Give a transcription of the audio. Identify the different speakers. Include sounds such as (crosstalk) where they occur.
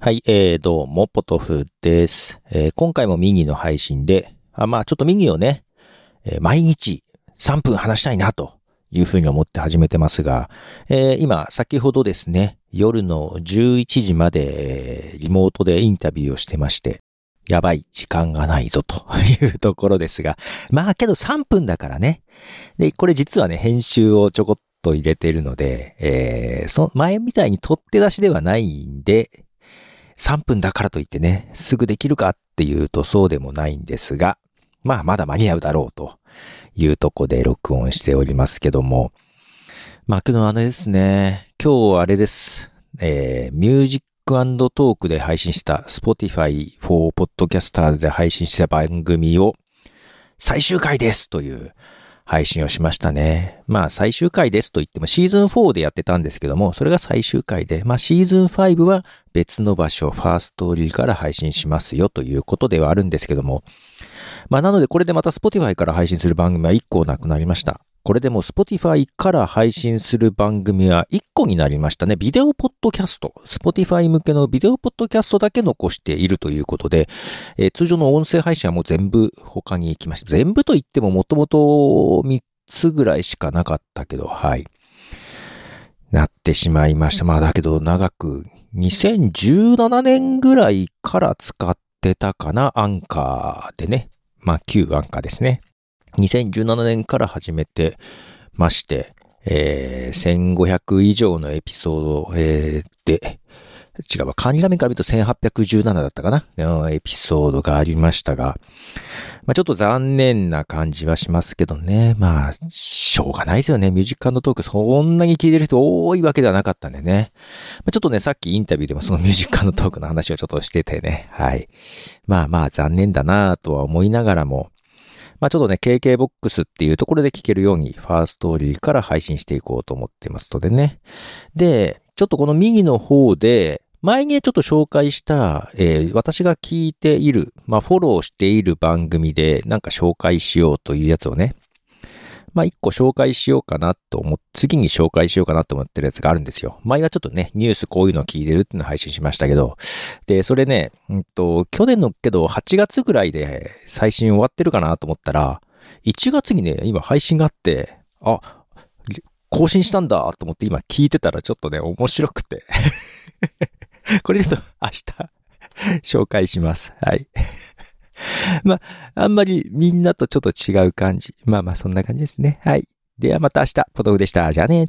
Speaker 1: はい、えー、どうも、ポトフです。えー今回もミニの配信で、あまあ、ちょっとミニをね、えー毎日3分話したいな、というふうに思って始めてますが、えー今、先ほどですね、夜の11時まで、えーリモートでインタビューをしてまして、やばい、時間がないぞ、と (laughs) いうところですが、まあ、けど3分だからね。で、これ実はね、編集をちょこっと入れてるので、えーそ、前みたいに取って出しではないんで、3分だからといってね、すぐできるかっていうとそうでもないんですが、まあまだ間に合うだろうというとこで録音しておりますけども、まあけどあれですね、今日あれです、えー、ミュージックトークで配信した Spotify for Podcasters で配信した番組を最終回ですという配信をしましたね。まあ最終回ですと言ってもシーズン4でやってたんですけども、それが最終回で、まあシーズン5は別の場所、ファーストリーから配信しますよということではあるんですけども、まあなのでこれでまた Spotify から配信する番組は1個なくなりました。これでも Spotify から配信する番組は1個になりましたね。ビデオポッドキャスト。Spotify 向けのビデオポッドキャストだけ残しているということで、えー通常の音声配信はもう全部他に行きました。全部と言ってももともと3つぐらいしかなかったけど、はい。なってしまいました。まあだけど長く、2017年ぐらいから使ってたかな、アンカーでね。まあ旧アンカーですね。2017年から始めてまして、えー1500以上のエピソード、えーで、違うわ、管理画面から見ると1817だったかな、うんエピソードがありましたが、まあちょっと残念な感じはしますけどね。まあ、しょうがないですよね。ミュージックトークそんなに聞いてる人多いわけではなかったんでね。まあ、ちょっとね、さっきインタビューでもそのミュージックトークの話をちょっとしててね。はい。まあまあ残念だなとは思いながらも、まあちょっとね、KKBOX っていうところで聞けるように、 Firstory から配信していこうと思ってますのでね。で、ちょっとこの右の方で、前にちょっと紹介した、えー私が聞いている、まあフォローしている番組でなんか紹介しようというやつをね、まあ一個紹介しようかなと思っ、次に紹介しようかなと思ってるやつがあるんですよ。前はちょっとね、ニュースこういうの聞いてるっていうの配信しましたけど、で、それね、うんと、去年のけど8月ぐらいで最新終わってるかなと思ったら、1月にね、今配信があって、あ、更新したんだと思って今聞いてたらちょっとね、面白くて。(laughs) これちょっと明日紹介します。はい。(laughs) まあ、あんまりみんなとちょっと違う感じ。まあまあそんな感じですね。はい。ではまた明日、ポトフでした。じゃあね。